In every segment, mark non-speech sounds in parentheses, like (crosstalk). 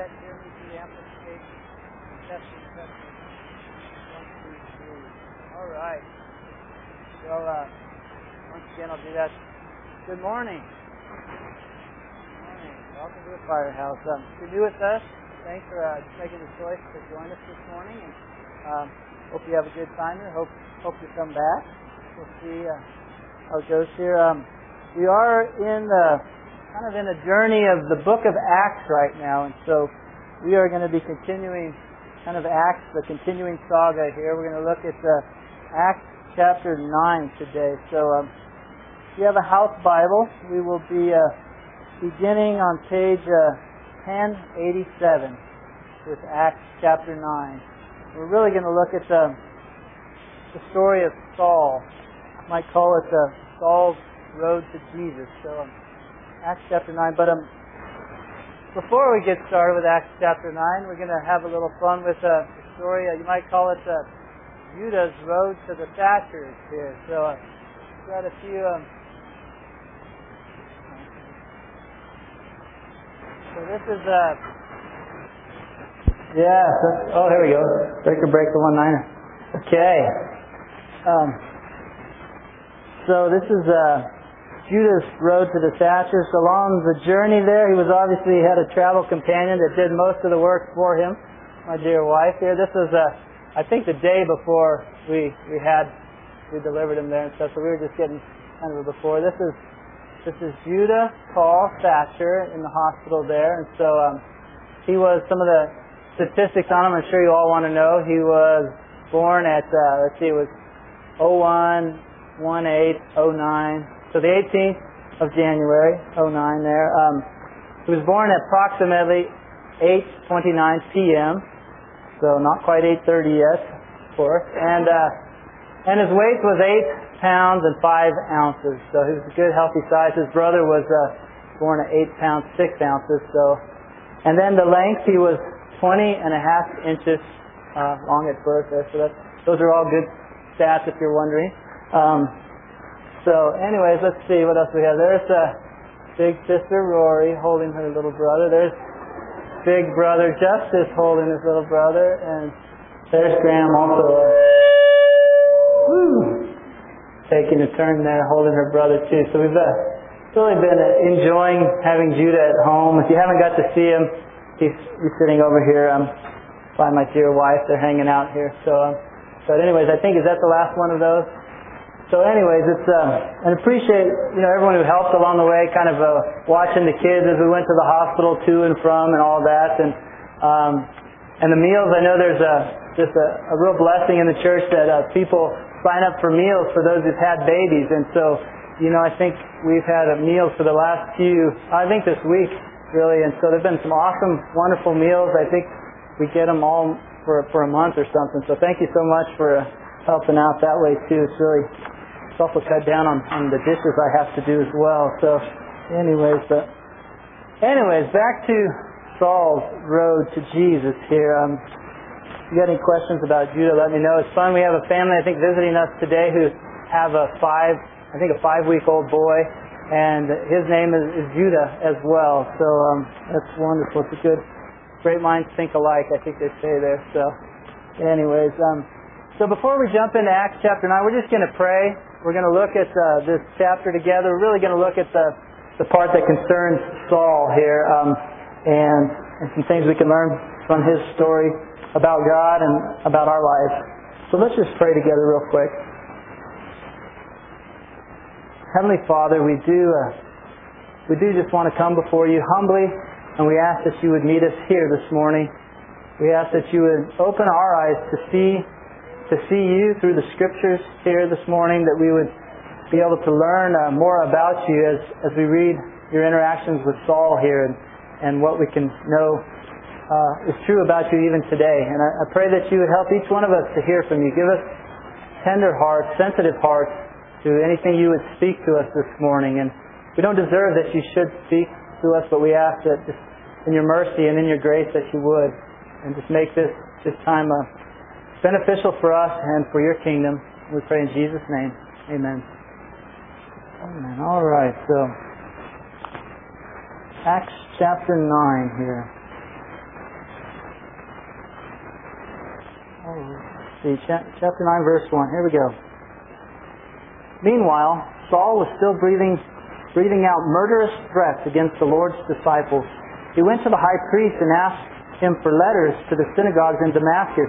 that through the amplification? Testing, testing. One, two, three. All right. Well, uh, once again, I'll do that. Good morning. Good morning. Welcome to the firehouse. Um, if you're new with us, thanks for uh, making the choice to join us this morning. And um, hope you have a good time here. Hope hope you come back. We'll see uh, how it goes here. Um, we are in the kind of in a journey of the book of Acts right now, and so we are going to be continuing kind of Acts, the continuing saga here. We're going to look at the Acts chapter 9 today. So um, if you have a house Bible, we will be uh, beginning on page uh, 1087 with Acts chapter 9. We're really going to look at the, the story of Saul. I might call it the Saul's road to Jesus. So um, Acts chapter 9. But um, before we get started with Acts chapter 9, we're going to have a little fun with a story. Uh, you might call it uh, Judah's road to the Thatchers here. So uh, we've got a few. Um, so this is uh, yeah. oh, here we go. Breaker break the one niner. Okay. Um, so this is uh, Judah's road to the Thatchers. Along the journey there, he was obviously he had a travel companion that did most of the work for him. My dear wife here. This was, uh, I think, the day before we we had we delivered him there and stuff. So we were just getting kind of a before. This is this is Judah Paul Thatcher in the hospital there, and so um, he was some of the statistics on him. I'm sure you all want to know. He was born at uh, let's see, it was 01, 18, 09. So the 18th of January, 09 there. Um, he was born at approximately 8.29 p.m., so not quite 8.30 yet, of course. And, uh, and his weight was 8 pounds and 5 ounces, so he was a good, healthy size. His brother was uh, born at 8 pounds, 6 ounces, so. And then the length, he was 20 and a half inches uh, long at birth there, so that's, those are all good stats if you're wondering. Um, so, anyways, let's see what else we have. There's uh, big sister Rory holding her little brother. There's big brother Justice holding his little brother, and there's Graham also. Woo, taking a turn there, holding her brother too. So we've uh, really been uh, enjoying having Judah at home. If you haven't got to see him, he's, he's sitting over here um, by my dear wife. They're hanging out here. So, um, but anyways, I think is that the last one of those? So, anyways, it's uh, and appreciate you know everyone who helped along the way, kind of uh, watching the kids as we went to the hospital to and from and all that, and um, and the meals. I know there's a just a, a real blessing in the church that uh, people sign up for meals for those who've had babies, and so you know I think we've had a meal for the last few. I think this week really, and so there've been some awesome, wonderful meals. I think we get them all for for a month or something. So thank you so much for. Uh, helping out that way too. It's really also cut down on, on the dishes I have to do as well. So, anyways, but anyways, back to Saul's road to Jesus here. Um, if you got any questions about Judah, let me know. It's fun. We have a family, I think, visiting us today who have a five, I think, a five-week-old boy, and his name is, is Judah as well. So um, that's wonderful. It's a good, great minds think alike. I think they say there. So, anyways, um, so before we jump into Acts chapter nine, we're just going to pray we're going to look at uh, this chapter together. We're really going to look at the, the part that concerns Saul here um, and, and some things we can learn from his story about God and about our lives. So let's just pray together real quick. Heavenly Father, we do uh, we do just want to come before you humbly, and we ask that you would meet us here this morning. We ask that you would open our eyes to see to see you through the scriptures here this morning, that we would be able to learn uh, more about you as, as we read your interactions with Saul here and, and what we can know uh, is true about you even today. And I, I pray that you would help each one of us to hear from you. Give us tender hearts, sensitive hearts to anything you would speak to us this morning. And we don't deserve that you should speak to us, but we ask that in your mercy and in your grace that you would. And just make this, this time a beneficial for us and for your kingdom. We pray in Jesus' name. Amen. Amen. All right, so Acts chapter 9 here. Oh, see, chapter 9, verse 1. Here we go. Meanwhile, Saul was still breathing, breathing out murderous threats against the Lord's disciples. He went to the high priest and asked him for letters to the synagogues in Damascus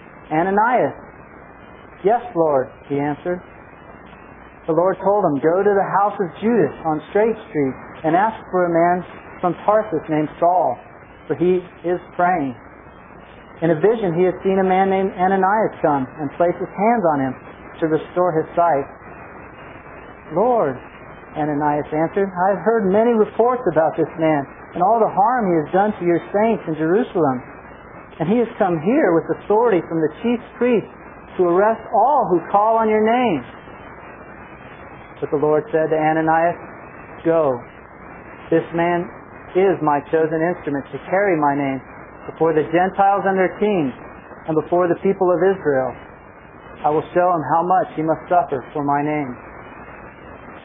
Ananias. Yes, Lord, he answered. The Lord told him, Go to the house of Judas on Straight Street and ask for a man from Tarsus named Saul, for he is praying. In a vision, he had seen a man named Ananias come and place his hands on him to restore his sight. Lord, Ananias answered, I have heard many reports about this man and all the harm he has done to your saints in Jerusalem. And he has come here with authority from the chief priests to arrest all who call on your name. But the Lord said to Ananias, Go. This man is my chosen instrument to carry my name before the Gentiles and their kings, and before the people of Israel. I will show him how much he must suffer for my name.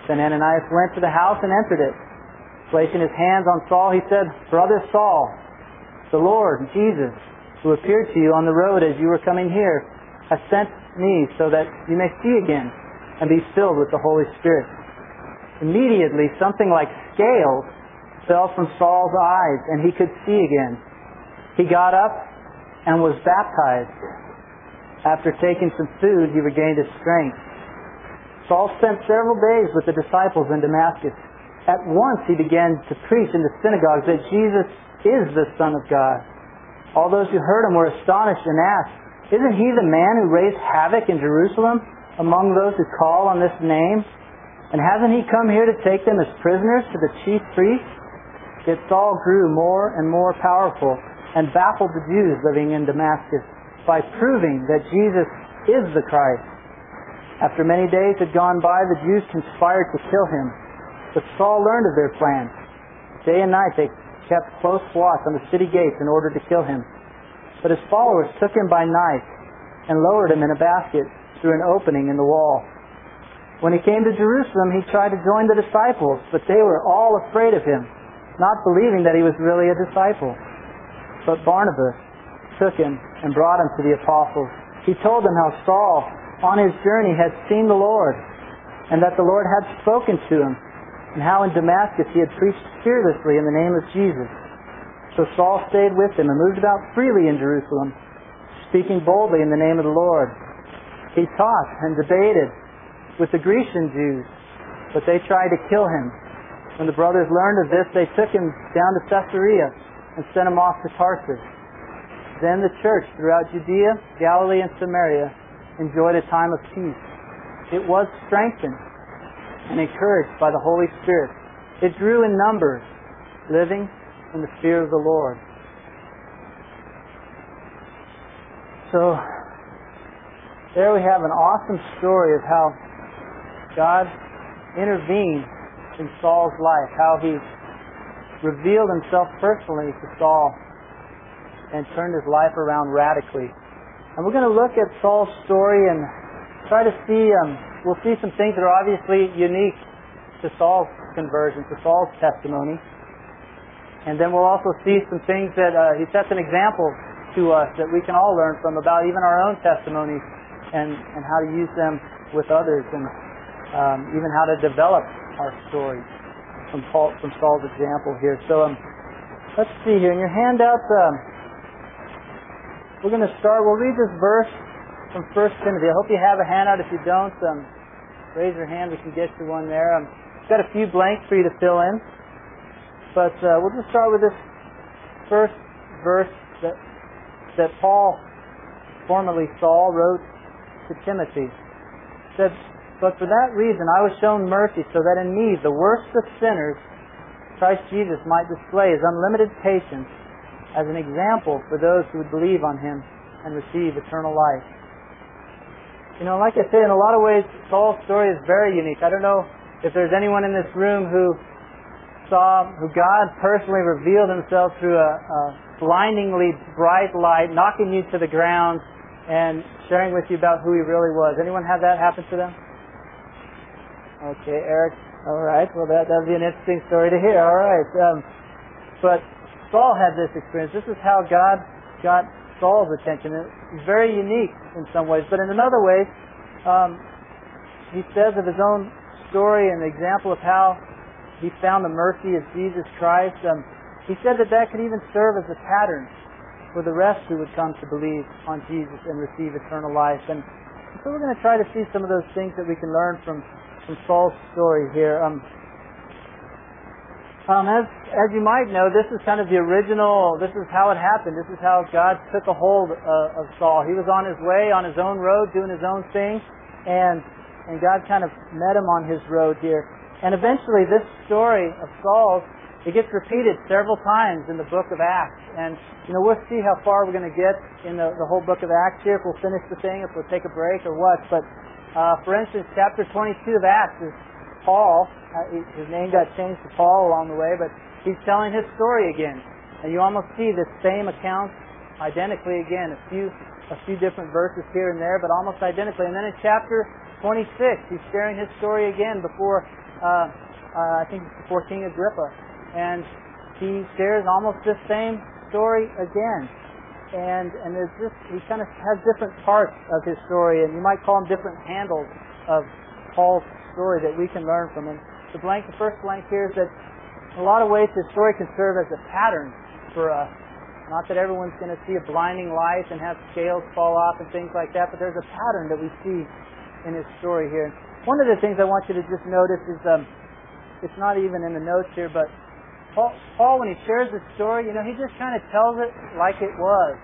Then Ananias went to the house and entered it. Placing his hands on Saul, he said, Brother Saul, the Lord, Jesus, who appeared to you on the road as you were coming here, has sent me so that you may see again and be filled with the Holy Spirit. Immediately, something like scales fell from Saul's eyes, and he could see again. He got up and was baptized. After taking some food, he regained his strength. Saul spent several days with the disciples in Damascus. At once he began to preach in the synagogues that Jesus is the Son of God. All those who heard him were astonished and asked, Isn't he the man who raised havoc in Jerusalem among those who call on this name? And hasn't he come here to take them as prisoners to the chief priests? Yet Saul grew more and more powerful and baffled the Jews living in Damascus by proving that Jesus is the Christ. After many days had gone by, the Jews conspired to kill him. But Saul learned of their plan. Day and night they kept close watch on the city gates in order to kill him. But his followers took him by night and lowered him in a basket through an opening in the wall. When he came to Jerusalem, he tried to join the disciples, but they were all afraid of him, not believing that he was really a disciple. But Barnabas took him and brought him to the apostles. He told them how Saul, on his journey, had seen the Lord, and that the Lord had spoken to him, and how in Damascus he had preached fearlessly in the name of Jesus. So Saul stayed with him and moved about freely in Jerusalem, speaking boldly in the name of the Lord. He taught and debated with the Grecian Jews, but they tried to kill him. When the brothers learned of this, they took him down to Caesarea and sent him off to Tarsus. Then the church throughout Judea, Galilee, and Samaria enjoyed a time of peace. It was strengthened and encouraged by the Holy Spirit. It grew in numbers, living in the fear of the Lord. So, there we have an awesome story of how God intervened in Saul's life, how he revealed himself personally to Saul and turned his life around radically. And we're going to look at Saul's story and try to see, um, we'll see some things that are obviously unique to Saul's conversion, to Saul's testimony. And then we'll also see some things that uh, he sets an example to us that we can all learn from about even our own testimonies and, and how to use them with others and um, even how to develop our stories from Paul, from Saul's example here. So um, let's see here in your handouts, Um, we're going to start. We'll read this verse from First Timothy. I hope you have a handout. If you don't, um, raise your hand. We can get you one there. Um, got a few blanks for you to fill in. But uh, we'll just start with this first verse that, that Paul, formerly Saul, wrote to Timothy. He said, But for that reason I was shown mercy, so that in me, the worst of sinners, Christ Jesus might display his unlimited patience as an example for those who would believe on him and receive eternal life. You know, like I say, in a lot of ways, Saul's story is very unique. I don't know if there's anyone in this room who saw, who God personally revealed himself through a, a blindingly bright light, knocking you to the ground and sharing with you about who he really was. Anyone have that happen to them? Okay, Eric. All right. Well, that that'd be an interesting story to hear. All right. Um, but Saul had this experience. This is how God got Saul's attention. It's very unique in some ways, but in another way, um, he says of his own story and the example of how he found the mercy of Jesus Christ. Um, he said that that could even serve as a pattern for the rest who would come to believe on Jesus and receive eternal life. And so we're going to try to see some of those things that we can learn from, from Saul's story here. Um, um, as as you might know, this is kind of the original. This is how it happened. This is how God took a hold uh, of Saul. He was on his way, on his own road, doing his own thing, and and God kind of met him on his road here. And eventually, this story of Saul's it gets repeated several times in the book of Acts. And you know, we'll see how far we're going to get in the, the whole book of Acts here. If we'll finish the thing, if we'll take a break or what. But uh, for instance, chapter 22 of Acts is Paul. Uh, his name got changed to Paul along the way, but he's telling his story again. And you almost see the same account identically again. A few, a few different verses here and there, but almost identically. And then in chapter 26, he's sharing his story again before, uh, uh, I think before King Agrippa. And he shares almost the same story again. And, and there's just, he kind of has different parts of his story, and you might call them different handles of Paul's story that we can learn from. And the blank, the first blank here is that in a lot of ways his story can serve as a pattern for us. Not that everyone's going to see a blinding light and have scales fall off and things like that, but there's a pattern that we see in his story here. One of the things I want you to just notice is, um, it's not even in the notes here, but Paul, Paul, when he shares his story, you know, he just kind of tells it like it was.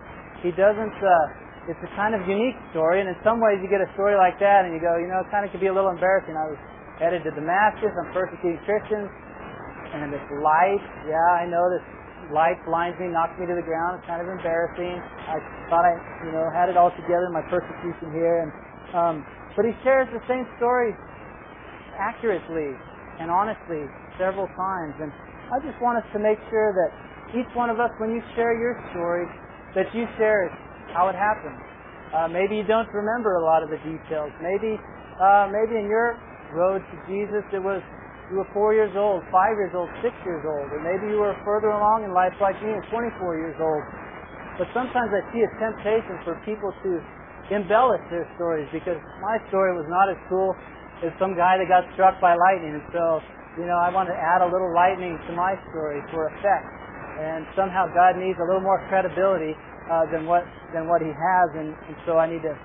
He doesn't, uh, it's a kind of unique story, and in some ways you get a story like that and you go, you know, it kind of could be a little embarrassing. I was headed to Damascus, I'm persecuting Christians, and this light, yeah, I know this light blinds me, knocks me to the ground. It's kind of embarrassing. I thought I, you know, had it all together in my persecution here, and um, but he shares the same story accurately and honestly several times, and I just want us to make sure that each one of us, when you share your story, that you share it how it happened. Uh, maybe you don't remember a lot of the details. Maybe, uh, maybe in your road to Jesus, it was you were four years old, five years old, six years old, or maybe you were further along in life like me at 24 years old. But sometimes I see a temptation for people to embellish their stories because my story was not as cool as some guy that got struck by lightning. And so, you know, I want to add a little lightning to my story for effect. And somehow God needs a little more credibility uh, than what than what He has, and, and so I need to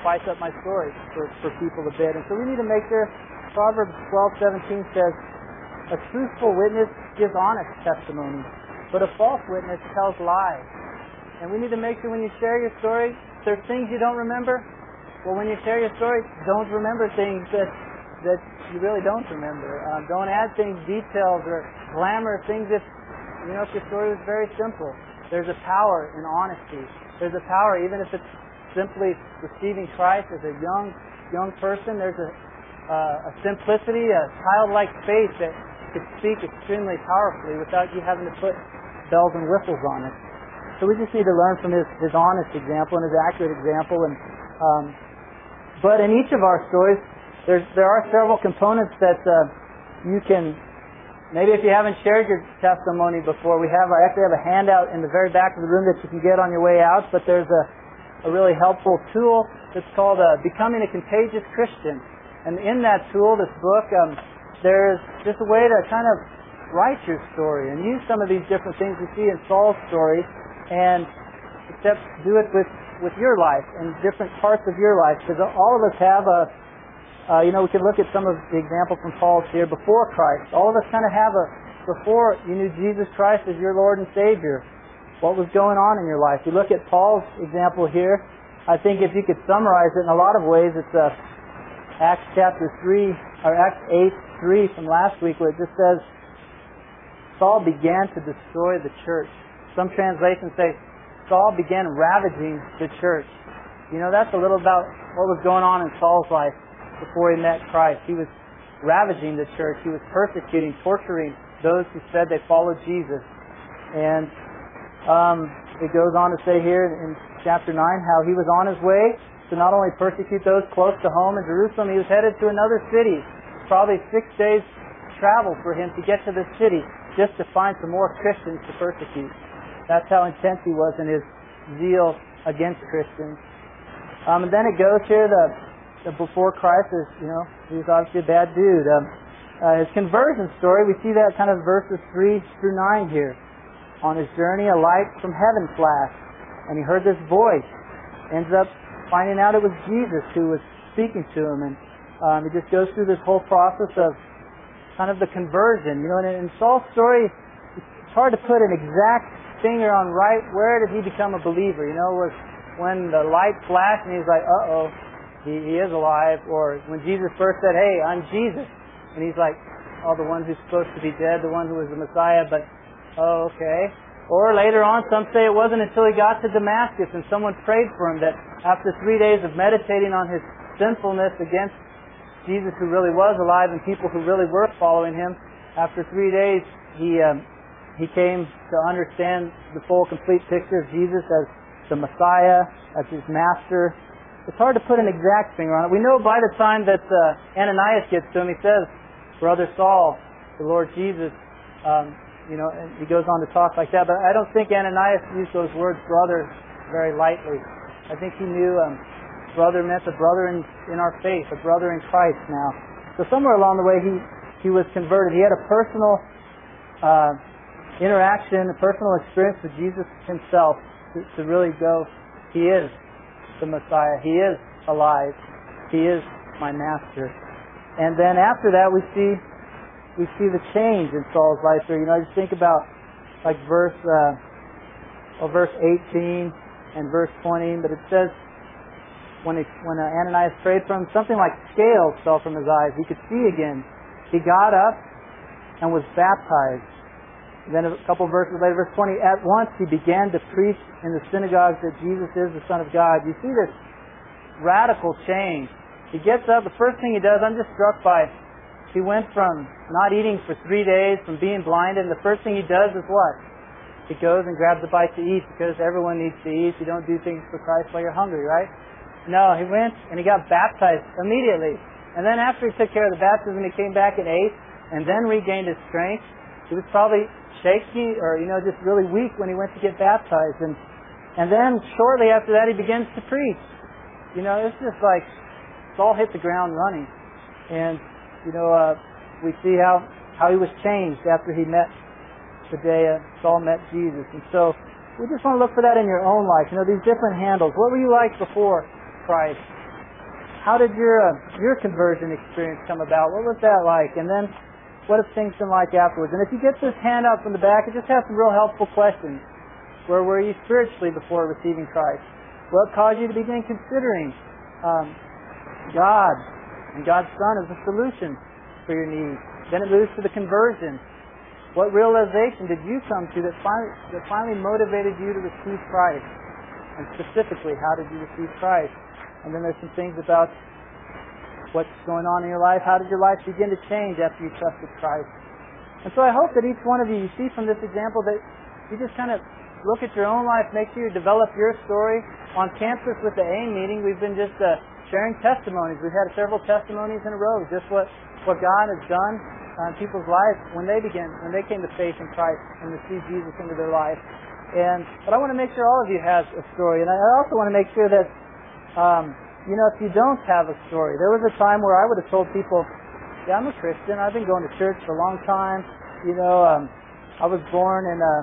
spice up my story for, for people a bit. And so we need to make sure. Proverbs 12:17 says, "A truthful witness gives honest testimony, but a false witness tells lies." And we need to make sure when you share your story, there's things you don't remember. Well, when you share your story, don't remember things that that you really don't remember. Um, don't add things, details, or glamour things if you know if your story was very simple. There's a power in honesty. There's a power, even if it's simply receiving Christ as a young young person. There's a uh, a simplicity, a childlike faith that could speak extremely powerfully without you having to put bells and whistles on it. So we just need to learn from his, his honest example and his accurate example. And um, but in each of our stories, there's there are several components that uh, you can Maybe if you haven't shared your testimony before, we have I actually have a handout in the very back of the room that you can get on your way out. But there's a, a really helpful tool that's called uh, Becoming a Contagious Christian. And in that tool, this book, um, there's just a way to kind of write your story and use some of these different things you see in Saul's story. And step, do it with, with your life and different parts of your life. Because all of us have a, uh, you know, we can look at some of the examples from Paul's here before Christ. All of us kind of have a, before you knew Jesus Christ as your Lord and Savior, what was going on in your life. You look at Paul's example here. I think if you could summarize it in a lot of ways, it's uh, Acts chapter 3, or Acts 8, 3 from last week, where it just says, Saul began to destroy the church. Some translations say, Saul began ravaging the church. You know, that's a little about what was going on in Saul's life before he met Christ. He was ravaging the church. He was persecuting, torturing those who said they followed Jesus. And um, it goes on to say here in chapter 9 how he was on his way to not only persecute those close to home in Jerusalem, he was headed to another city. Probably six days travel for him to get to the city just to find some more Christians to persecute. That's how intense he was in his zeal against Christians. Um, and then it goes here, the, the before Christ is, you know, he was obviously a bad dude. Um, uh, his conversion story, we see that kind of verses 3 through 9 here. On his journey, a light from heaven flashed, and he heard this voice. Ends up finding out it was Jesus who was speaking to him, and um, he just goes through this whole process of kind of the conversion. You know, and in Saul's story, it's hard to put an exact finger on right where did he become a believer. You know, was when the light flashed and he's like, uh oh, he, he is alive, or when Jesus first said, hey, I'm Jesus, and he's like, oh, the one who's supposed to be dead, the one who was the Messiah, but, oh, okay. Or later on, some say it wasn't until he got to Damascus and someone prayed for him that after three days of meditating on his sinfulness against Jesus who really was alive and people who really were following him, after three days, he, um, he came to understand the full, complete picture of Jesus as the Messiah, as his master. It's hard to put an exact finger on it. We know by the time that uh, Ananias gets to him, he says, Brother Saul, the Lord Jesus, um, you know, and he goes on to talk like that. But I don't think Ananias used those words brother very lightly. I think he knew um, brother meant a brother in, in our faith, a brother in Christ now. So somewhere along the way he, he was converted. He had a personal uh, interaction, a personal experience with Jesus himself to, to really go, he is the Messiah. He is alive. He is my master. And then after that, we see we see the change in Saul's life here. You know, I just think about like verse uh, well, verse 18 and verse 20. But it says when it, when uh, Ananias prayed for him, something like scales fell from his eyes. He could see again. He got up and was baptized. And then a couple verses later, verse 20, at once he began to preach in the synagogues that Jesus is the Son of God. You see this radical change he gets up, the first thing he does, I'm just struck by, he went from not eating for three days, from being blind, and the first thing he does is what? He goes and grabs a bite to eat because everyone needs to eat. You don't do things for Christ while you're hungry, right? No, he went and he got baptized immediately. And then after he took care of the baptism, he came back and ate and then regained his strength. He was probably shaky or, you know, just really weak when he went to get baptized. And, and then shortly after that, he begins to preach. You know, it's just like Saul hit the ground running. And, you know, uh, we see how, how he was changed after he met the uh, Saul met Jesus. And so we just want to look for that in your own life. You know, these different handles. What were you like before Christ? How did your uh, your conversion experience come about? What was that like? And then what have things been like afterwards? And if you get this handout from the back, it just has some real helpful questions. Where were you spiritually before receiving Christ? What caused you to begin considering um, God and God's Son is the solution for your needs. Then it moves to the conversion. What realization did you come to that finally, that finally motivated you to receive Christ? And specifically, how did you receive Christ? And then there's some things about what's going on in your life. How did your life begin to change after you trusted Christ? And so I hope that each one of you, you see from this example that you just kind of look at your own life, make sure you develop your story. On campus with the AIM meeting, we've been just uh, sharing testimonies. We've had several testimonies in a row, just what, what God has done in people's lives when they begin, when they came to faith in Christ and received Jesus into their life. And but I want to make sure all of you have a story, and I also want to make sure that um, you know if you don't have a story, there was a time where I would have told people, "Yeah, I'm a Christian. I've been going to church for a long time. You know, um, I was born in a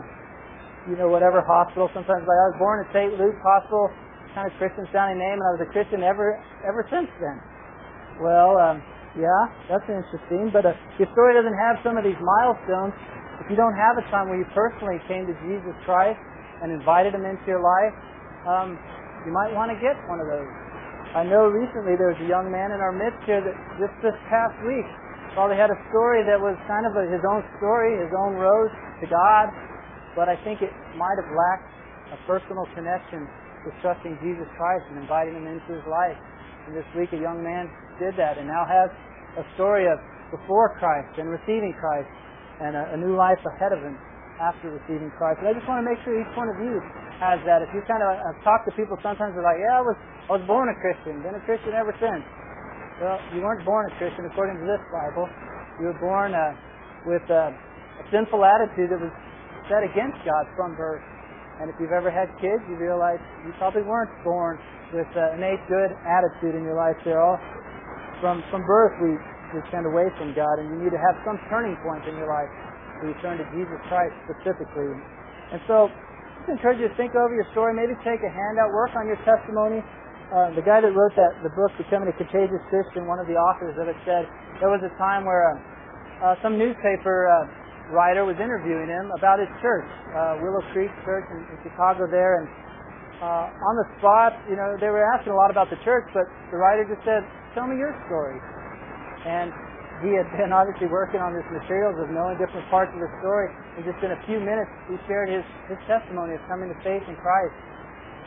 you know, whatever hospital. Sometimes like, I was born at St. Luke Hospital, kind of Christian sounding name, and I was a Christian ever ever since then. Well, um, yeah, that's interesting. But uh, your story doesn't have some of these milestones. If you don't have a time where you personally came to Jesus Christ and invited Him into your life, um, you might want to get one of those. I know recently there was a young man in our midst here that just this past week probably had a story that was kind of a, his own story, his own road to God, but I think it might have lacked a personal connection with trusting Jesus Christ and inviting him into his life. And this week a young man did that and now has a story of before Christ and receiving Christ and a, a new life ahead of him after receiving Christ. And I just want to make sure each one of you has that. If you kind of uh, talk to people sometimes they're like, yeah, I was, I was born a Christian, been a Christian ever since. Well, you weren't born a Christian according to this Bible. You were born uh, with uh, a sinful attitude that was set against God from birth. And if you've ever had kids, you realize you probably weren't born with uh, innate good attitude in your life. They're all from from birth we we tend away from God, and you need to have some turning point in your life to return to Jesus Christ specifically. And so, I just encourage you to think over your story. Maybe take a handout, work on your testimony. Uh, the guy that wrote that the book Becoming a Contagious Christian, one of the authors of it said there was a time where uh, uh, some newspaper uh, writer was interviewing him about his church, uh, Willow Creek Church in, in Chicago there, and uh, on the spot, you know, they were asking a lot about the church, but the writer just said, "Tell me your story." And he had been (laughs) obviously working on this materials of knowing different parts of the story, and just in a few minutes, he shared his his testimony of coming to faith in Christ.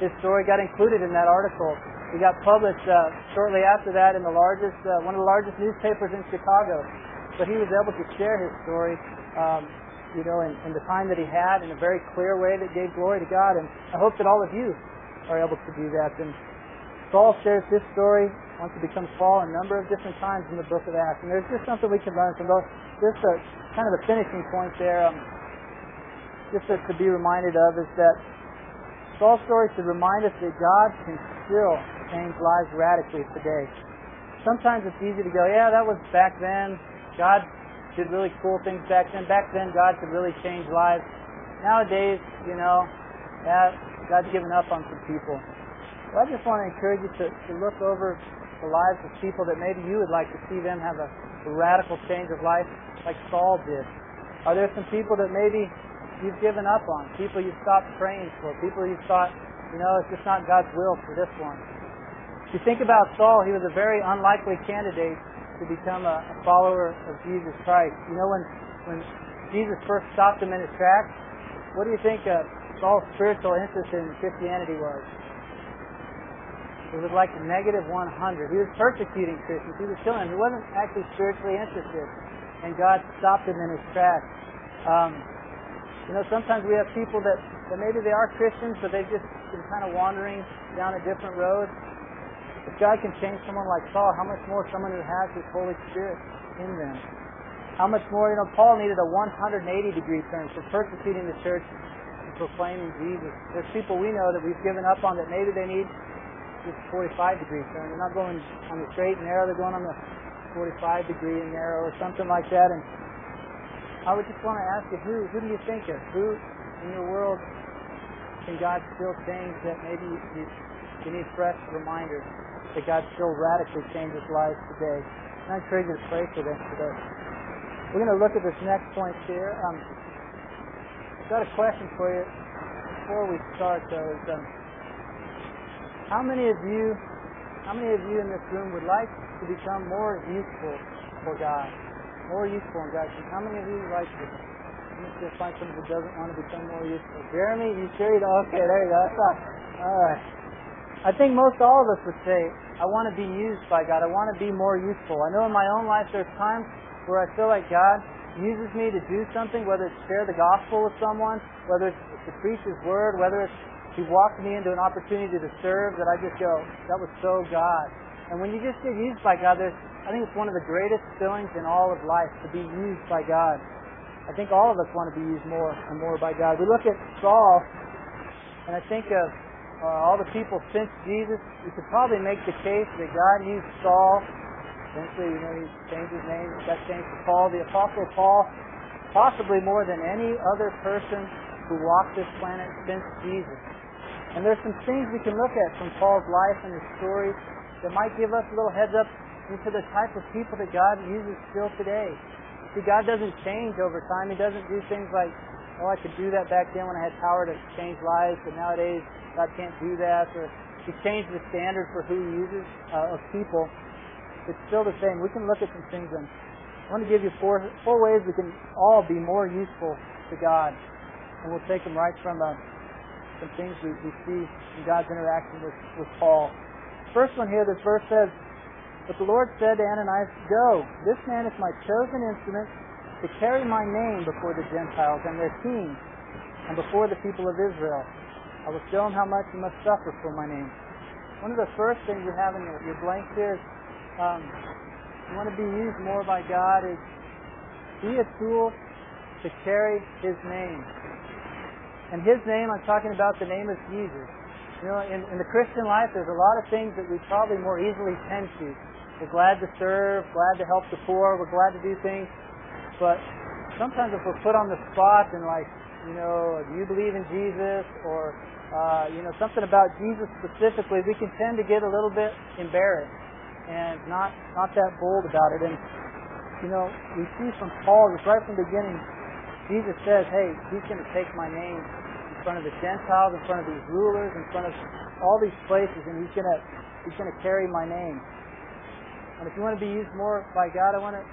His story got included in that article. He got published uh, shortly after that in the largest, uh, one of the largest newspapers in Chicago. But he was able to share his story um, you know, in, the time that he had in a very clear way that gave glory to God. And I hope that all of you are able to do that. And Saul shares this story once he becomes Paul a number of different times in the book of Acts. And there's just something we can learn from those. Just a kind of a finishing point there, um, just to, to be reminded of, is that Saul's story should remind us that God can still change lives radically today. Sometimes it's easy to go, yeah, that was back then. God did really cool things back then. Back then, God could really change lives. Nowadays, you know, yeah, God's given up on some people. Well, I just want to encourage you to, to look over the lives of people that maybe you would like to see them have a, radical change of life like Saul did. Are there some people that maybe you've given up on? People you stopped praying for? People you thought, you know, it's just not God's will for this one? If you think about Saul, he was a very unlikely candidate to become a, a follower of Jesus Christ. You know, when when Jesus first stopped him in his tracks, what do you think uh, Saul's spiritual interest in Christianity was? It was like negative 100. He was persecuting Christians. He was killing them. He wasn't actually spiritually interested. And God stopped him in his tracks. Um, you know, sometimes we have people that, that maybe they are Christians, but they've just been kind of wandering down a different road. If God can change someone like Saul, how much more someone who has His Holy Spirit in them? How much more, you know, Paul needed a 180 degree turn for persecuting the church and proclaiming Jesus. There's people we know that we've given up on that maybe they need just 45 degree turn. They're not going on the straight and narrow, they're going on the 45 degree and narrow or something like that. And I would just want to ask you, who, who do you think of? Who in your world can God still change that maybe you, you need fresh reminders? That God still radically changes lives today. And I encourage you to pray for them today. We're going to look at this next point here. Um, I've got a question for you before we start, though. Is, um, how many of you, how many of you in this room would like to become more useful for God? More useful in God. How many of you would like to? Let me just find someone who doesn't want to become more useful. Jeremy, you sure? Okay, there you go. All right. I think most all of us would say, I want to be used by God. I want to be more useful. I know in my own life there's times where I feel like God uses me to do something, whether it's share the gospel with someone, whether it's to preach His word, whether it's He walked me into an opportunity to serve, that I just go, that was so God. And when you just get used by God, there's, I think it's one of the greatest feelings in all of life to be used by God. I think all of us want to be used more and more by God. We look at Saul, and I think of uh, all the people since Jesus, you could probably make the case that God used Saul. Eventually, you know, he changed his name, got changed to Paul, the Apostle Paul, possibly more than any other person who walked this planet since Jesus. And there's some things we can look at from Paul's life and his stories that might give us a little heads up into the type of people that God uses still today. See, God doesn't change over time. He doesn't do things like, oh, I could do that back then when I had power to change lives, but nowadays God can't do that. Or He changed the standard for who He uses uh, of people. It's still the same. We can look at some things and I want to give you four four ways we can all be more useful to God, and we'll take them right from uh, some things we, we see in God's interaction with, with Paul. First one here, this verse says, but the Lord said to Ananias, Go, this man is my chosen instrument to carry my name before the Gentiles and their kings and before the people of Israel. I will show them how much he must suffer for my name. One of the first things you have in your, your blank here is um, you want to be used more by God is be a tool to carry His name. And His name, I'm talking about the name of Jesus. You know, in, in the Christian life, there's a lot of things that we probably more easily tend to. We're glad to serve, glad to help the poor, we're glad to do things. But sometimes if we're put on the spot and like, you know, do you believe in Jesus or, uh, you know, something about Jesus specifically, we can tend to get a little bit embarrassed and not, not that bold about it. And, you know, we see from Paul, just right from the beginning, Jesus says, hey, he's going to take my name in front of the Gentiles, in front of these rulers, in front of all these places, and he's going to, he's going to carry my name. And if you want to be used more by God, I want to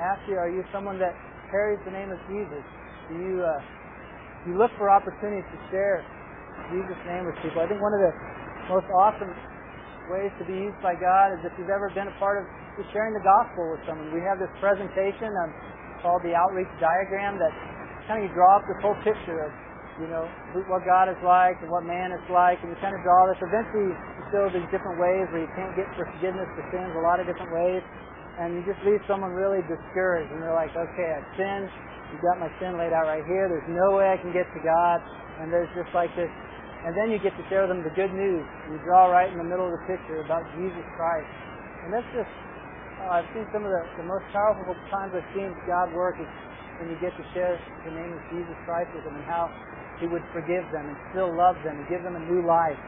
ask you, are you someone that carries the name of Jesus? Do you, uh, you look for opportunities to share Jesus' name with people? I think one of the most awesome ways to be used by God is if you've ever been a part of just sharing the gospel with someone. We have this presentation um, called the outreach diagram that kind of you draw up this whole picture of you know, what God is like and what man is like, and you kind of draw this. Eventually, you show these different ways where you can't get forgiveness for sins a lot of different ways, and you just leave someone really discouraged, and they're like, okay, I've sinned. You've got my sin laid out right here. There's no way I can get to God, and there's just like this. And then you get to share them the good news. You draw right in the middle of the picture about Jesus Christ. And that's just, uh, I've seen some of the, the most powerful times I've seen God work is when you get to share the name of Jesus Christ with them and how he would forgive them and still love them and give them a new life.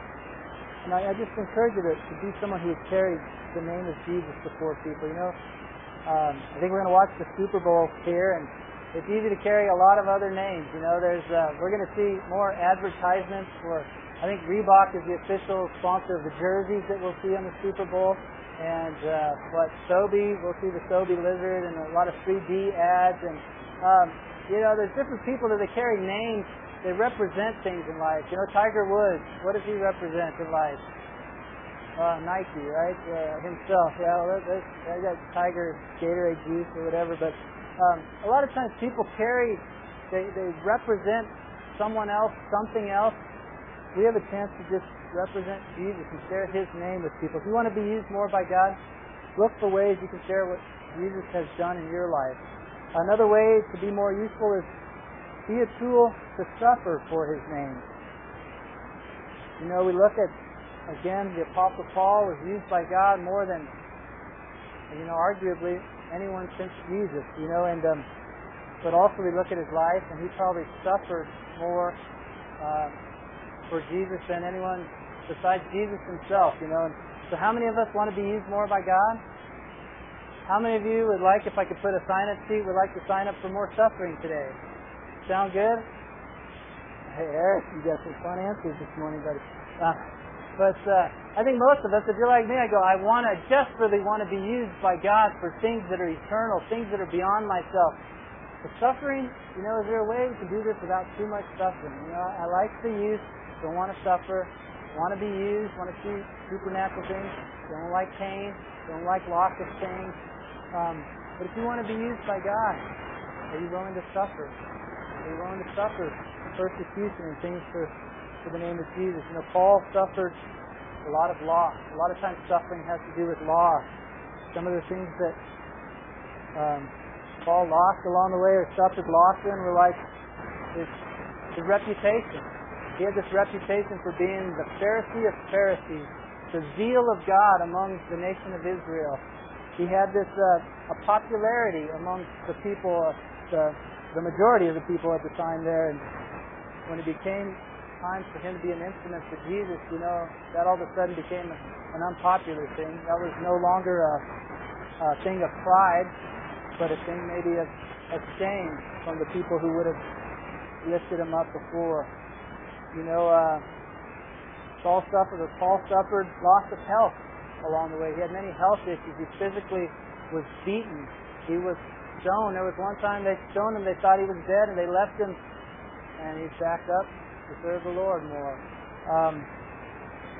And I, I just encourage you to, to be someone who has carried the name of Jesus before people. You know, um, I think we're going to watch the Super Bowl here, and it's easy to carry a lot of other names. You know, there's uh, we're going to see more advertisements for. I think Reebok is the official sponsor of the jerseys that we'll see on the Super Bowl. And uh, but Sobe, we'll see the Sobe lizard and a lot of 3D ads, and um, you know, there's different people that they carry names they represent things in life. You know, Tiger Woods, what does he represent in life? Uh, Nike, right? Uh, himself. Yeah, well, that, that, got Tiger Gatorade juice or whatever. But um, a lot of times people carry, they, they represent someone else, something else. We have a chance to just represent Jesus and share His name with people. If you want to be used more by God, look for ways you can share what Jesus has done in your life. Another way to be more useful is be a tool to suffer for his name. You know, we look at, again, the Apostle Paul was used by God more than, you know, arguably anyone since Jesus, you know, and, um, but also we look at his life and he probably suffered more uh, for Jesus than anyone besides Jesus himself, you know. And so how many of us want to be used more by God? How many of you would like, if I could put a sign-up sheet, would like to sign up for more suffering today? Sound good? Hey, Eric, you got some fun answers this morning, buddy. Uh, but uh, I think most of us, if you're like me, I go, I want to desperately want to be used by God for things that are eternal, things that are beyond myself. The suffering, you know, is there a way can do this without too much suffering? You know, I like to use, don't want to suffer, want to be used, want to see supernatural things, don't like pain, don't like loss of pain. Um, but if you want to be used by God, are you willing to suffer? Are were willing to suffer persecution and things for, for the name of Jesus? You know, Paul suffered a lot of loss. A lot of times suffering has to do with loss. Some of the things that um, Paul lost along the way or suffered loss in were like his, his reputation. He had this reputation for being the Pharisee of Pharisees, the zeal of God among the nation of Israel. He had this uh, a popularity among the people, uh, the the majority of the people at the time there. And when it became time for him to be an instrument for Jesus, you know, that all of a sudden became an unpopular thing. That was no longer a, a thing of pride, but a thing maybe of, of shame from the people who would have lifted him up before. You know, uh, Saul suffered, or Paul suffered loss of health along the way. He had many health issues. He physically was beaten. He was stoned. There was one time they stoned him. They thought he was dead, and they left him, and he's back up to serve the Lord more. Um,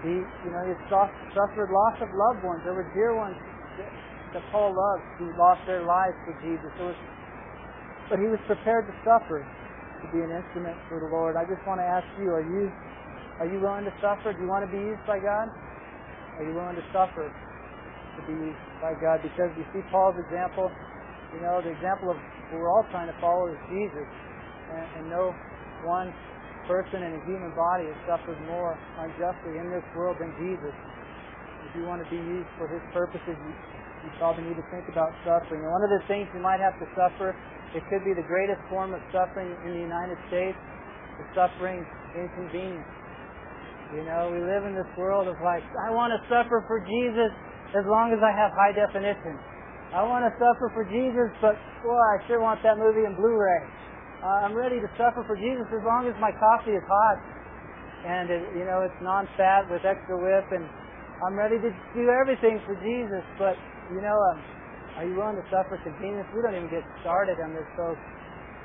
he, you know, he suffered loss of loved ones. There were dear ones that Paul loved who lost their lives for Jesus. Was, but he was prepared to suffer to be an instrument for the Lord. I just want to ask you: Are you are you willing to suffer? Do you want to be used by God? Are you willing to suffer to be used by God? Because you see Paul's example. You know, the example of we're all trying to follow is Jesus, and, and no one person in a human body has suffered more unjustly in this world than Jesus. If you want to be used for His purposes, you, you probably need to think about suffering. And one of the things you might have to suffer it could be the greatest form of suffering in the United States, the suffering inconvenience. You know, we live in this world of like, I want to suffer for Jesus as long as I have high definition. I want to suffer for Jesus, but boy, I sure want that movie in Blu-ray. Uh, I'm ready to suffer for Jesus as long as my coffee is hot and it, you know it's non-fat with extra whip, and I'm ready to do everything for Jesus. But you know, um, are you willing to suffer convenience? We don't even get started on this, folks.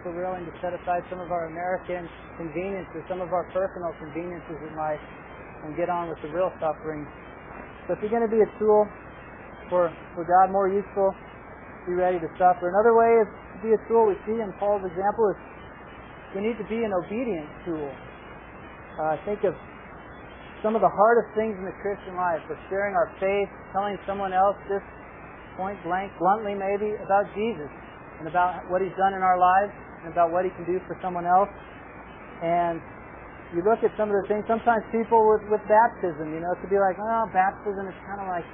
We're willing to set aside some of our American conveniences, some of our personal conveniences in life, and get on with the real suffering. So if you're going to be a tool for, for God, more useful, be ready to suffer. Another way is to be a tool, we see in Paul's example, is we need to be an obedient tool. Uh, think of some of the hardest things in the Christian life, of sharing our faith, telling someone else this point blank, bluntly maybe, about Jesus and about what He's done in our lives and about what He can do for someone else. And you look at some of the things, sometimes people with, with baptism, you know, could be like, oh, baptism is kind of like,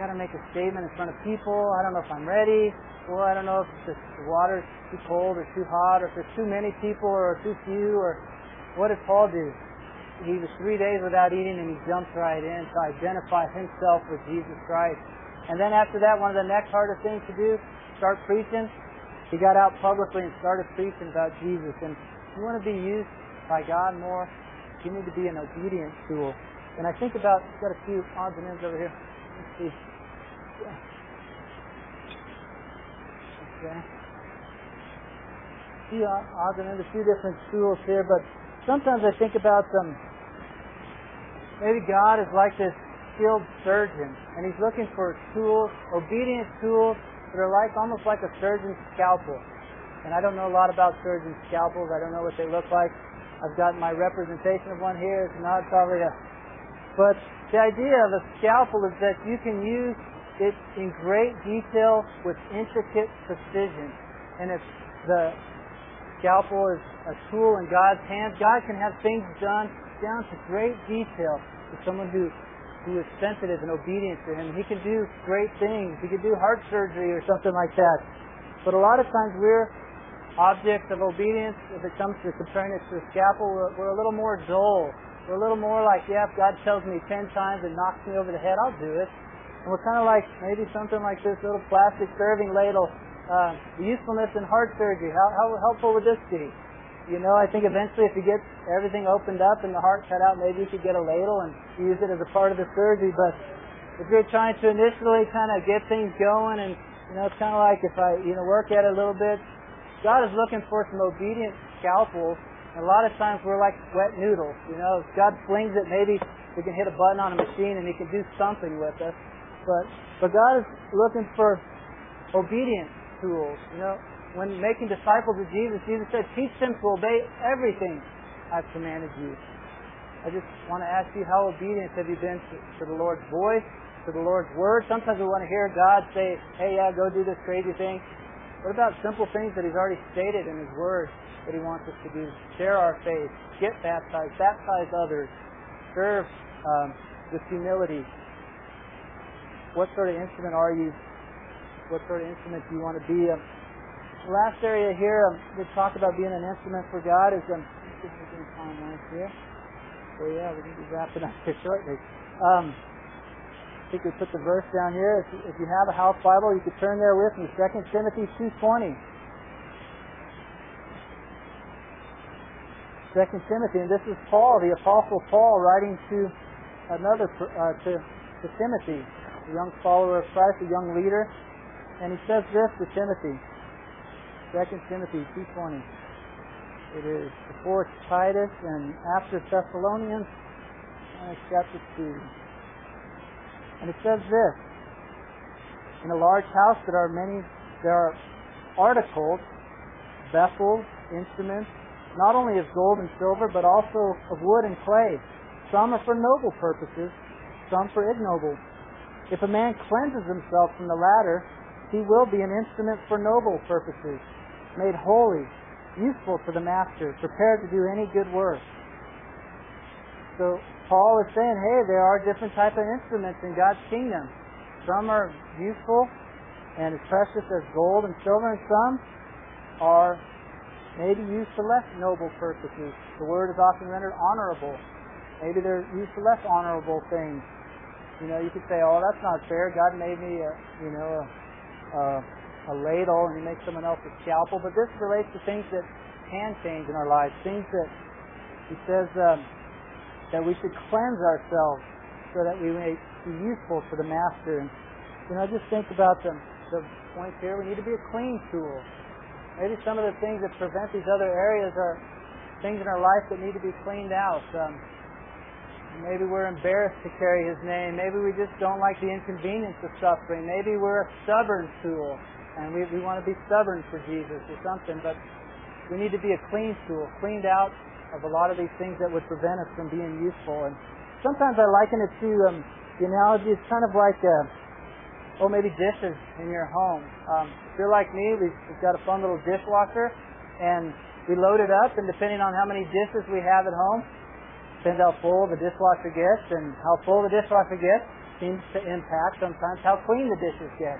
Got to make a statement in front of people. I don't know if I'm ready. Well, I don't know if the, water's too cold or too hot or if there's too many people or too few or what did Paul do? He was three days without eating and he jumped right in to identify himself with Jesus Christ. And then after that, one of the next hardest things to do, start preaching. He got out publicly and started preaching about Jesus. And you want to be used by God more, you need to be an obedient tool. And I think about, got a few odds and ends over here. Let's see. Okay. Uh, odds and ends, a few different tools here, but sometimes I think about them. Maybe God is like this skilled surgeon, and he's looking for tools, obedient tools that are like almost like a surgeon's scalpel. And I don't know a lot about surgeon's scalpels. I don't know what they look like. I've got my representation of one here. It's not probably a. But the idea of a scalpel is that you can use it in great detail with intricate precision. And if the scalpel is a tool in God's hands, God can have things done down to great detail to someone who who is sensitive and obedient to Him. He can do great things. He can do heart surgery or something like that. But a lot of times we're objects of obedience if it comes to comparing it to a scalpel. We're, we're a little more dull. We're a little more like, yeah, if God tells me ten times and knocks me over the head, I'll do it. And we're kind of like maybe something like this little plastic serving ladle. Uh, usefulness in heart surgery. How, how helpful would this be? You know, I think eventually if you get everything opened up and the heart cut out, maybe you could get a ladle and use it as a part of the surgery. But if you're trying to initially kind of get things going and, you know, it's kind of like if I, you know, work at it a little bit, God is looking for some obedient scalpels. And a lot of times we're like wet noodles. You know, if God flings it, maybe we can hit a button on a machine and He can do something with us. But, but God is looking for obedient tools. You know, when making disciples of Jesus, Jesus said, teach them to obey everything I've commanded you. I just want to ask you, how obedient have you been to, to the Lord's voice, to the Lord's word? Sometimes we want to hear God say, hey, yeah, go do this crazy thing. What about simple things that He's already stated in His Word that He wants us to do? Share our faith, get baptized, baptize others, serve um, with humility. What sort of instrument are you? What sort of instrument do you want to be? Um, last area here um, to talk about being an instrument for God is um, getting timelines here. So yeah, we're going to be wrapping up here shortly. Um, I think we put the verse down here. If you, if you have a house Bible, you could turn there with me. 2 Timothy 2.20. 2 Timothy, and this is Paul, the Apostle Paul, writing to another, uh, to, to Timothy, a young follower of Christ, a young leader. And he says this to Timothy, 2 Timothy 2.20. It is before Titus and after Thessalonians, chapter 2. And it says this In a large house there are many, there are articles, vessels, instruments, not only of gold and silver, but also of wood and clay. Some are for noble purposes, some for ignoble. If a man cleanses himself from the latter, he will be an instrument for noble purposes, made holy, useful to the master, prepared to do any good work. So Paul is saying, hey, there are different type of instruments in God's kingdom. Some are useful and as precious as gold and silver, and some are maybe used for less noble purposes. The word is often rendered honorable. Maybe they're used for less honorable things. You know, you could say, oh, that's not fair. God made me, a, you know, a, a ladle and he makes someone else a scalpel, but this relates to things that can change in our lives, things that he says um, that we should cleanse ourselves so that we may be useful to the master. And you know, just think about the, the points here. We need to be a clean tool. Maybe some of the things that prevent these other areas are things in our life that need to be cleaned out. Um, maybe we're embarrassed to carry His name. Maybe we just don't like the inconvenience of suffering. Maybe we're a stubborn tool and we, we want to be stubborn for Jesus or something, but we need to be a clean tool, cleaned out of a lot of these things that would prevent us from being useful. And sometimes I liken it to um, the analogy is kind of like, uh, oh, maybe dishes in your home. Um, if you're like me, we've, we've got a fun little dishwasher, and we load it up, and depending on how many dishes we have at home, depends how full the dishwasher gets, and how full the dishwasher gets seems to impact sometimes how clean the dishes get.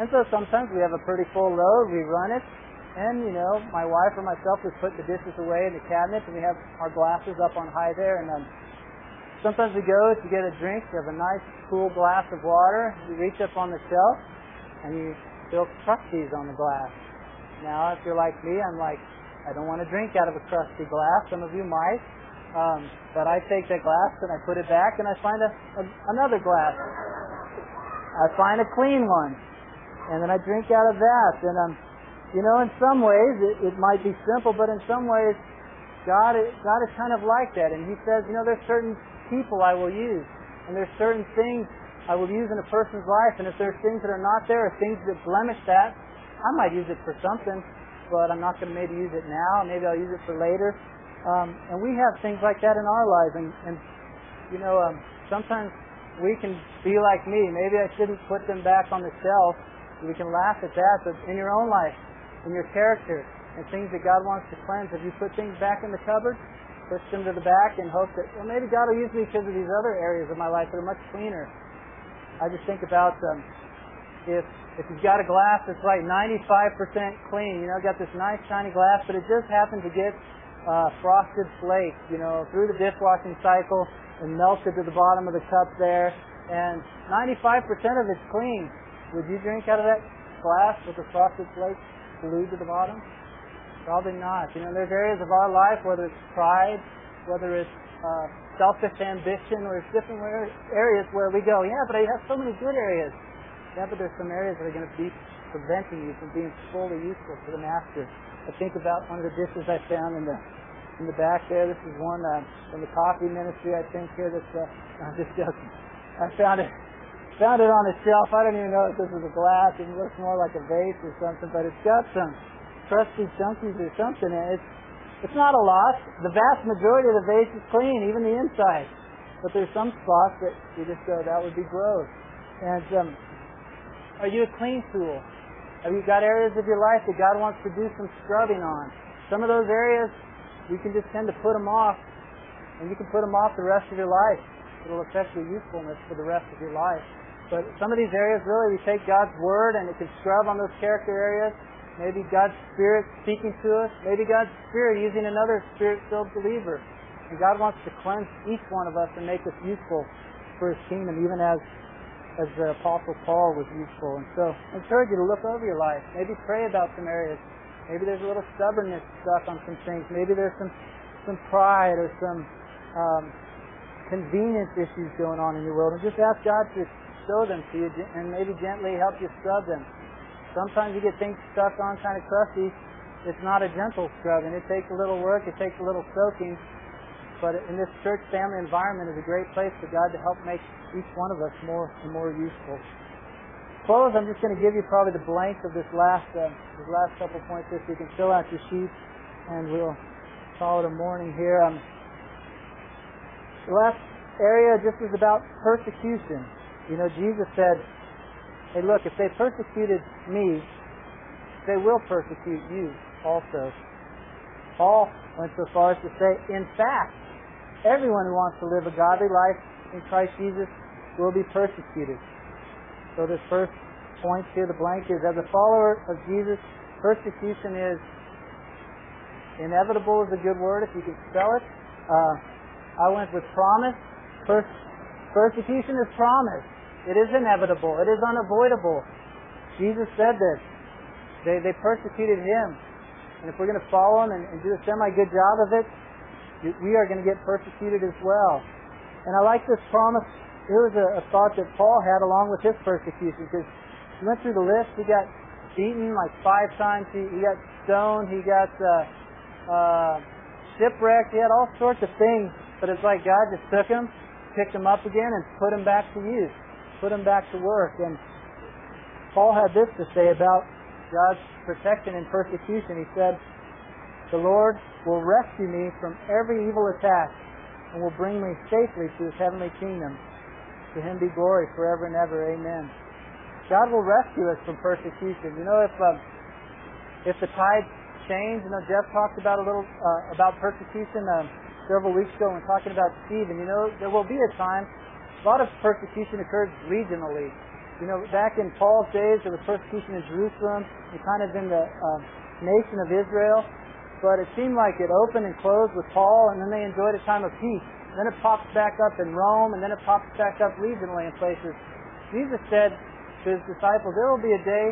And so sometimes we have a pretty full load, we run it, and you know, my wife or myself we put the dishes away in the cabinet, and we have our glasses up on high there, and um, sometimes we go to get a drink, you have a nice cool glass of water, you reach up on the shelf, and you feel crusties on the glass. Now, if you're like me, I'm like, I don't want to drink out of a crusty glass. Some of you might. Um, but I take that glass and I put it back and I find a, a, another glass. I find a clean one and then I drink out of that. And um, you know, in some ways it, it might be simple, but in some ways God God is kind of like that. And He says, you know, there's certain people I will use, and there's certain things I will use in a person's life. And if there's things that are not there, or things that blemish that, I might use it for something, but I'm not going to maybe use it now. Maybe I'll use it for later. Um, and we have things like that in our lives, and, and you know, um, sometimes we can be like me. Maybe I shouldn't put them back on the shelf we can laugh at that, but in your own life, in your character, and things that God wants to cleanse, have you put things back in the cupboard, push them to the back, and hope that, well, maybe God will use me because of these other areas of my life that are much cleaner? I just think about um, if if you've got a glass that's like 95% clean, you know, got this nice shiny glass, but it just happened to get uh, frosted flakes, you know, through the dishwashing cycle and melted to the bottom of the cup there, and 95% of it's clean. Would you drink out of that glass with the frosted flakes glued to the bottom? Probably not. You know, there's areas of our life, whether it's pride, whether it's uh, selfish ambition, or it's different areas where we go, yeah, but I have so many good areas. Yeah, but there's some areas that are going to be preventing you from being fully useful to the master. I think about one of the dishes I found in the in the back there. This is one uh, from the coffee ministry, I think. Here, that's uh, (laughs) I'm just joking. I found it found it on a shelf. I don't even know if this is a glass. It looks more like a vase or something, but it's got some crusty chunkies or something in it. It's not a loss. The vast majority of the vase is clean, even the inside. But there's some spots that you just go, that would be gross. And um, are you a clean tool? Have you got areas of your life that God wants to do some scrubbing on? Some of those areas, you can just tend to put them off, and you can put them off the rest of your life. It'll affect your usefulness for the rest of your life. But some of these areas, really, we take God's Word and it can scrub on those character areas. Maybe God's Spirit speaking to us. Maybe God's Spirit using another Spirit-filled believer. And God wants to cleanse each one of us and make us useful for His kingdom, even as as the Apostle Paul was useful. And so I encourage you to look over your life. Maybe pray about some areas. Maybe there's a little stubbornness stuck on some things. Maybe there's some some pride or some um, convenience issues going on in your world. And just ask God to show them to you and maybe gently help you scrub them. Sometimes you get things stuck on kind of crusty. It's not a gentle scrubbing. It takes a little work. It takes a little soaking. But in this church family environment is a great place for God to help make each one of us more and more useful. Close. I'm just going to give you probably the blank of this last uh, this last couple points here, so you can fill out your sheets, and we'll call it a morning here. Um, the last area just is about persecution. You know, Jesus said, "Hey, look, if they persecuted me, they will persecute you also." Paul went so far as to say, "In fact, Everyone who wants to live a godly life in Christ Jesus will be persecuted. So this first point here, the blank is, as a follower of Jesus, persecution is inevitable is a good word if you can spell it. Uh, I went with promise. Pers- persecution is promise. It is inevitable. It is unavoidable. Jesus said this. They, they persecuted him. And if we're going to follow him and, and do a semi good job of it, we are going to get persecuted as well. And I like this promise. Here was a, a thought that Paul had along with his persecution because he went through the list. He got beaten like five times. He, he got stoned. He got uh, uh, shipwrecked. He had all sorts of things. But it's like God just took him, picked him up again, and put him back to use, put him back to work. And Paul had this to say about God's protection and persecution. He said, the Lord will rescue me from every evil attack and will bring me safely to his heavenly kingdom. To him be glory forever and ever. Amen. God will rescue us from persecution. You know, if um, if the tides change, you know, Jeff talked about a little uh, about persecution um, several weeks ago when talking about Stephen. You know, there will be a time. A lot of persecution occurs regionally. You know, back in Paul's days, there was persecution in Jerusalem and kind of in the uh, nation of Israel but it seemed like it opened and closed with Paul, and then they enjoyed a time of peace. Then it pops back up in Rome, and then it pops back up regionally in places. Jesus said to his disciples, There will be a day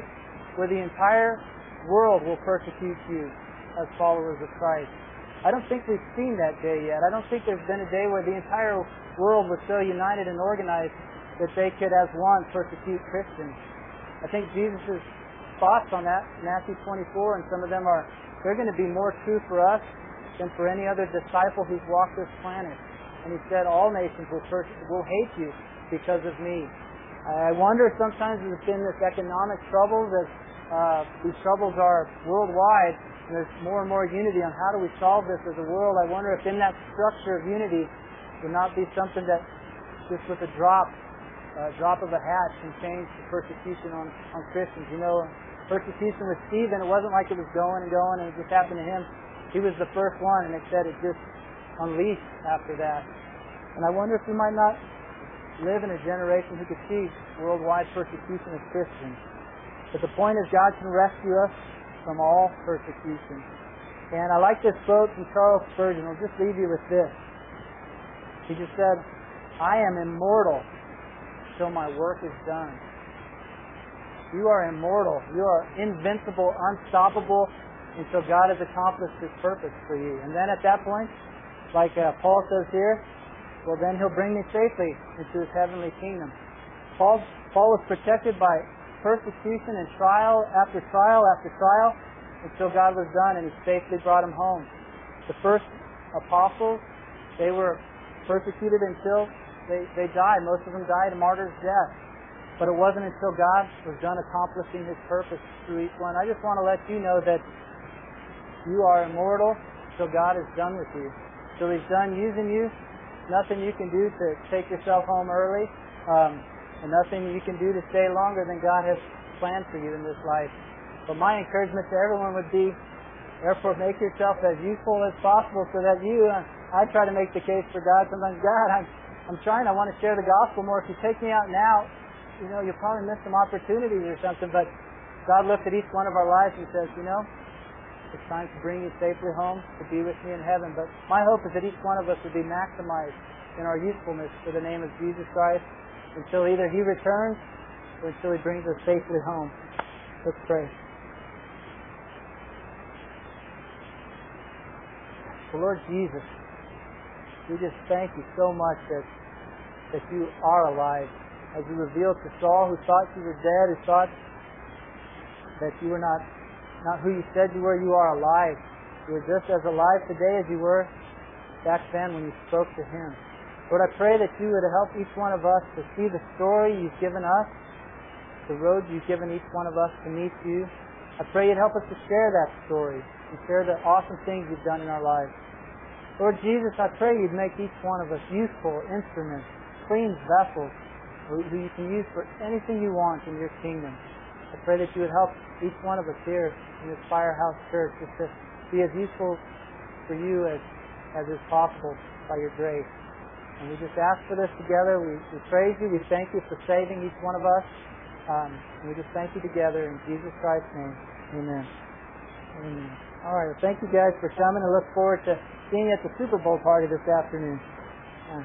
where the entire world will persecute you as followers of Christ. I don't think we've seen that day yet. I don't think there's been a day where the entire world was so united and organized that they could, as one, persecute Christians. I think Jesus' thoughts on that, Matthew 24, and some of them are they're going to be more true for us than for any other disciple who's walked this planet. And he said, all nations will, first, will hate you because of me. I wonder sometimes there's been this economic trouble that uh, these troubles are worldwide, and there's more and more unity on how do we solve this as a world. I wonder if in that structure of unity would not be something that just with a drop, a drop of a hat can change the persecution on, on Christians. You know, persecution with Stephen, it wasn't like it was going and going and it just happened to him. He was the first one, and it said it just unleashed after that. And I wonder if we might not live in a generation who could see worldwide persecution of Christians. But the point is, God can rescue us from all persecution. And I like this quote from Charles Spurgeon. I'll just leave you with this. He just said, I am immortal till my work is done. You are immortal. You are invincible, unstoppable until God has accomplished His purpose for you. And then at that point, like uh, Paul says here, well, then He'll bring me safely into His heavenly kingdom. Paul, Paul was protected by persecution and trial after trial after trial until God was done and He safely brought him home. The first apostles, they were persecuted until they, they died. Most of them died a martyr's death. But it wasn't until God was done accomplishing His purpose through each one. I just want to let you know that you are immortal till God is done with you. Till He's done using you, nothing you can do to take yourself home early, um, and nothing you can do to stay longer than God has planned for you in this life. But my encouragement to everyone would be, therefore, make yourself as useful as possible so that you, uh, I try to make the case for God. Sometimes, God, I'm, I'm trying, I want to share the gospel more. If you take me out now, you know, you'll probably miss some opportunities or something, but God looks at each one of our lives and says, you know, it's time to bring you safely home to be with me in heaven. But my hope is that each one of us would be maximized in our usefulness for the name of Jesus Christ until either He returns or until He brings us safely home. Let's pray. Lord Jesus, we just thank you so much that that you are alive. As you revealed to Saul, who thought you were dead, who thought that you were not not who you said you were, you are alive. You are just as alive today as you were back then when you spoke to him. Lord, I pray that you would help each one of us to see the story you've given us, the road you've given each one of us to meet you. I pray you'd help us to share that story and share the awesome things you've done in our lives. Lord Jesus, I pray you'd make each one of us useful instruments, clean vessels who you can use for anything you want in your kingdom. I pray that you would help each one of us here in this Firehouse Church just to be as useful for you as, as is possible by your grace. And we just ask for this together. We, we praise you. We thank you for saving each one of us. Um, and we just thank you together in Jesus Christ's name. Amen. Amen. All right. Well, thank you guys for coming. I look forward to seeing you at the Super Bowl party this afternoon. Uh,